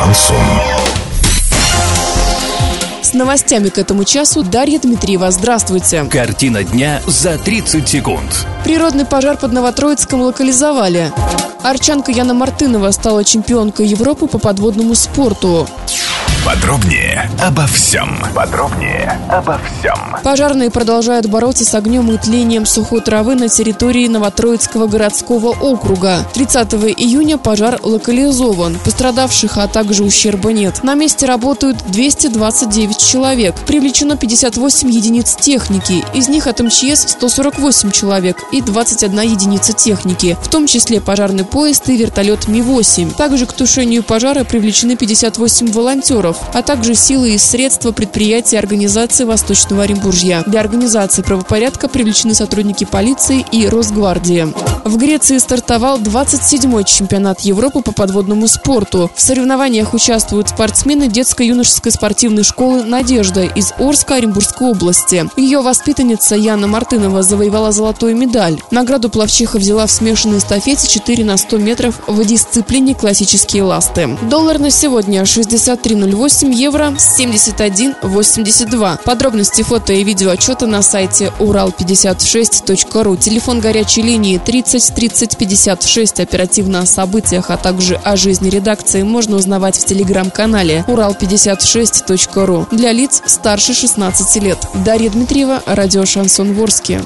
Шансон. С новостями к этому часу Дарья Дмитриева. Здравствуйте. Картина дня за 30 секунд. Природный пожар под Новотроицком локализовали. Арчанка Яна Мартынова стала чемпионкой Европы по подводному спорту. Подробнее обо всем. Подробнее обо всем. Пожарные продолжают бороться с огнем и тлением сухой травы на территории Новотроицкого городского округа. 30 июня пожар локализован. Пострадавших, а также ущерба нет. На месте работают 229 человек. Привлечено 58 единиц техники. Из них от МЧС 148 человек и 21 единица техники, в том числе пожарный поезд и вертолет Ми-8. Также к тушению пожара привлечены 58 волонтеров волонтеров, а также силы и средства предприятий и организации Восточного Оренбуржья. Для организации правопорядка привлечены сотрудники полиции и Росгвардии. В Греции стартовал 27-й чемпионат Европы по подводному спорту. В соревнованиях участвуют спортсмены детско-юношеской спортивной школы «Надежда» из Орска Оренбургской области. Ее воспитанница Яна Мартынова завоевала золотую медаль. Награду плавчиха взяла в смешанной эстафете 4 на 100 метров в дисциплине классические ласты. Доллар на сегодня 63.08 8 евро 71,82. Подробности фото и видео отчета на сайте урал56.ру. Телефон горячей линии 30 30 56. Оперативно о событиях, а также о жизни редакции можно узнавать в телеграм-канале урал56.ру. Для лиц старше 16 лет. Дарья Дмитриева, радио «Шансон Ворске».